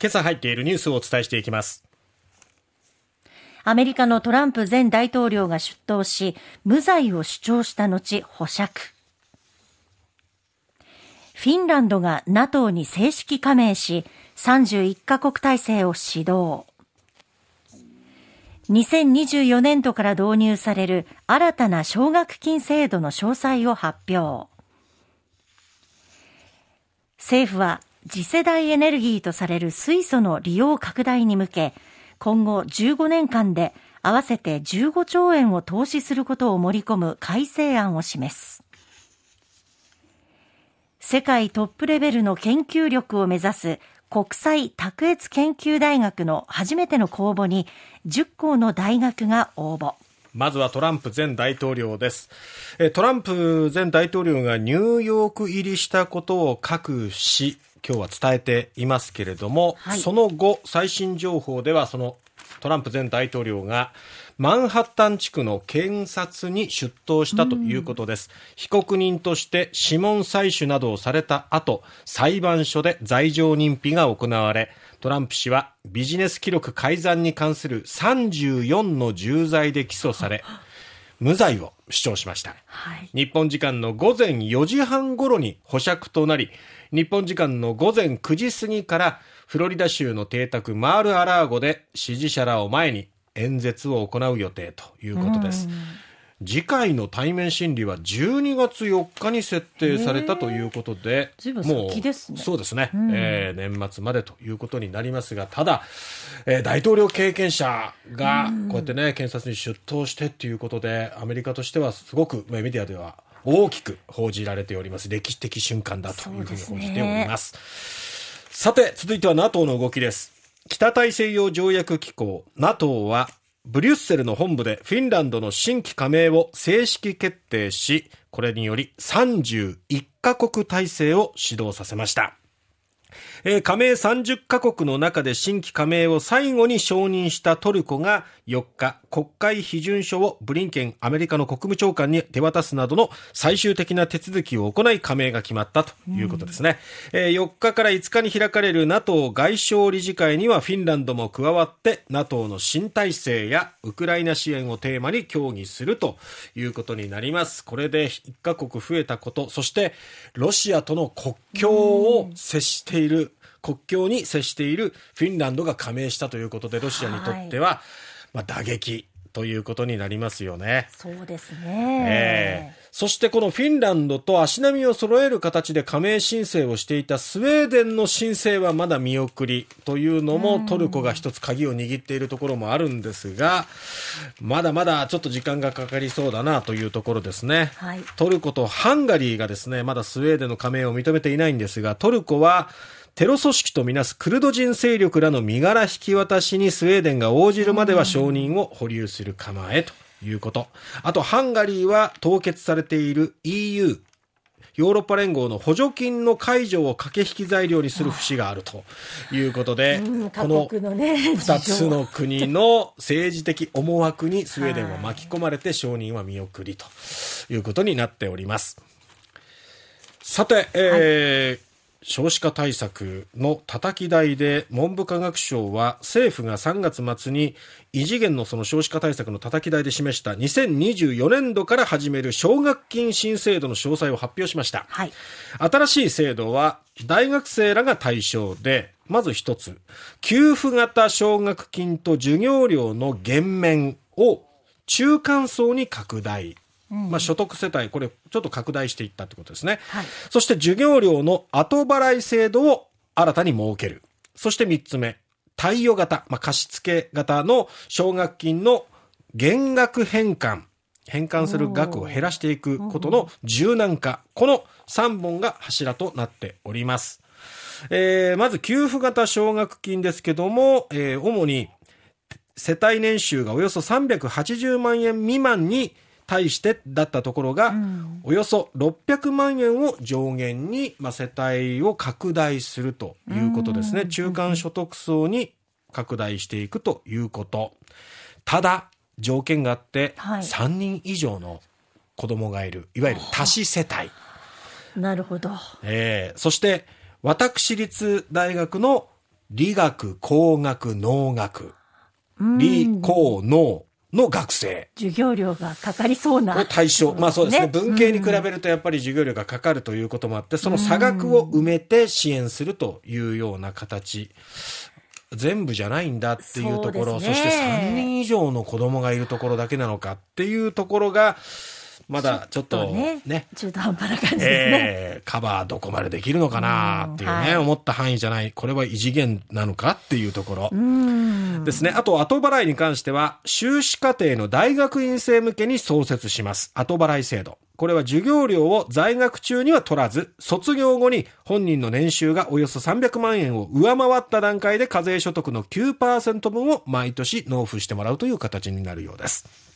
今朝入っているニュースをお伝えしていきます。アメリカのトランプ前大統領が出頭し、無罪を主張した後、保釈。フィンランドが NATO に正式加盟し、31カ国体制を指導。2024年度から導入される新たな奨学金制度の詳細を発表。政府は次世代エネルギーとされる水素の利用拡大に向け、今後15年間で合わせて15兆円を投資することを盛り込む改正案を示す。世界トップレベルの研究力を目指す国際卓越研究大学の初めての公募に10校の大学が応募。まずはトランプ前大統領です。トランプ前大統領がニューヨーク入りしたことを各紙、今日は伝えていますけれども、はい、その後、最新情報ではそのトランプ前大統領がマンハッタン地区の検察に出頭したということです。被告人として指紋採取などをされた後、裁判所で罪状認否が行われ、トランプ氏はビジネス記録改ざんに関する34の重罪で起訴され、無罪を主張しました、はい、日本時間の午前4時半頃に保釈となり日本時間の午前9時過ぎからフロリダ州の邸宅マール・アラーゴで支持者らを前に演説を行う予定ということです。次回の対面審理は12月4日に設定されたということで、もう、そうですね、うん、えー、年末までということになりますが、ただ、えー、大統領経験者がこうやってね、検察に出頭してっていうことで、アメリカとしてはすごくメディアでは大きく報じられております。歴史的瞬間だというふうに報じております。すさて、続いては NATO の動きです。北大西洋条約機構 NATO はブリュッセルの本部でフィンランドの新規加盟を正式決定し、これにより31カ国体制を始動させました。えー、加盟30カ国の中で新規加盟を最後に承認したトルコが4日、国会批准書をブリンケンアメリカの国務長官に手渡すなどの最終的な手続きを行い加盟が決まったということですね。えー、4日から5日に開かれる NATO 外相理事会にはフィンランドも加わって NATO の新体制やウクライナ支援をテーマに協議するということになります。これで1カ国増えたこと、そしてロシアとの国境を接している国境に接しているフィンランドが加盟したということで、ロシアにとっては、まあ、打撃ということになりますよね。そうですね。えー、そしてこのフィンランドと足並みを揃える形で加盟申請をしていたスウェーデンの申請はまだ見送りというのもトルコが一つ鍵を握っているところもあるんですが、まだまだちょっと時間がかかりそうだなというところですね。はい、トルコとハンガリーがですね、まだスウェーデンの加盟を認めていないんですが、トルコはテロ組織とみなすクルド人勢力らの身柄引き渡しにスウェーデンが応じるまでは承認を保留する構えということ。あと、ハンガリーは凍結されている EU、ヨーロッパ連合の補助金の解除を駆け引き材料にする節があるということで、この2つの国の政治的思惑にスウェーデンは巻き込まれて承認は見送りということになっております。さて、えー、はい少子化対策の叩き台で文部科学省は政府が3月末に異次元のその少子化対策の叩き台で示した2024年度から始める奨学金新制度の詳細を発表しました、はい、新しい制度は大学生らが対象でまず一つ給付型奨学金と授業料の減免を中間層に拡大まあ、所得世帯、これ、ちょっと拡大していったってことですね。はい、そして、授業料の後払い制度を新たに設ける。そして3つ目、貸与型、まあ、貸付型の奨学金の減額返還。返還する額を減らしていくことの柔軟化。この3本が柱となっております。えー、まず、給付型奨学金ですけども、えー、主に世帯年収がおよそ380万円未満に対してだったところが、うん、およそ600万円を上限に、まあ、世帯を拡大するということですね。中間所得層に拡大していくということ。ただ、条件があって、はい、3人以上の子供がいる、いわゆる多子世帯。なるほど。えー、そして、私立大学の理学、工学、農学、理、工、農の学生。授業料がかかりそうな。を対象。まあそうですね。ね文系に比べるとやっぱり授業料がかかるということもあって、その差額を埋めて支援するというような形。全部じゃないんだっていうところ、そ,、そして3人以上の子供がいるところだけなのかっていうところが、まだちょっとね、ね中途半端な感じですね。えーカバーどこまでできるのかなっていうね、うんはい思った範囲じゃない、これは異次元なのかっていうところ。うん。ですね。あと、後払いに関しては、修士課程の大学院生向けに創設します。後払い制度。これは授業料を在学中には取らず、卒業後に本人の年収がおよそ300万円を上回った段階で課税所得の9%分を毎年納付してもらうという形になるようです。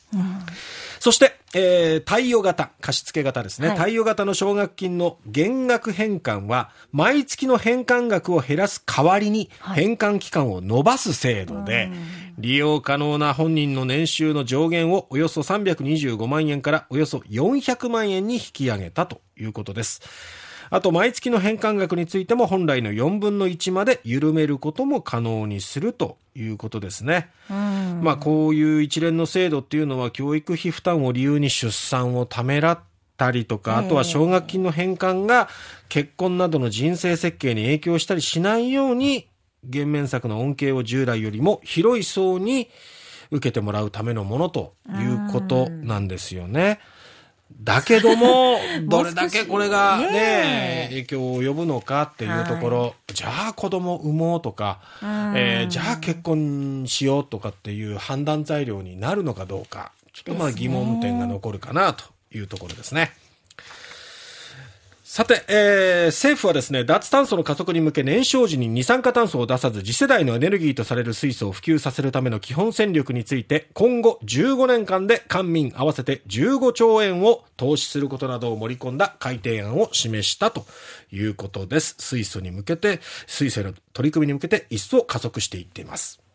そして、えー、貸与型、貸付型ですね。はい貸与型の奨学金の減額返還は、毎月の返還額を減らす代わりに、返還期間を延ばす制度で、利用可能な本人の年収の上限をおよそ325万円からおよそ400万円に引き上げたということです。あと、毎月の返還額についても本来の4分の1まで緩めることも可能にするということですね。まあ、こういう一連の制度っていうのは教育費負担を理由に出産をためらったりとか、あとは奨学金の返還が結婚などの人生設計に影響したりしないように、減免策の恩恵を従来よりも広い層に受けてもらうためのものということなんですよね。だけども、どれだけこれがね、影響を及ぶのかっていうところ、じゃあ子供産もうとか、えーじゃあ結婚しようとかっていう判断材料になるのかどうか、ちょっとまあ疑問点が残るかなというところですね。さて、えー政府はですね、脱炭素の加速に向け燃焼時に二酸化炭素を出さず次世代のエネルギーとされる水素を普及させるための基本戦力について、今後15年間で官民合わせて15兆円を投資することなどを盛り込んだ改定案を示したということです。水素に向けて、水素への取り組みに向けて一層加速していっています。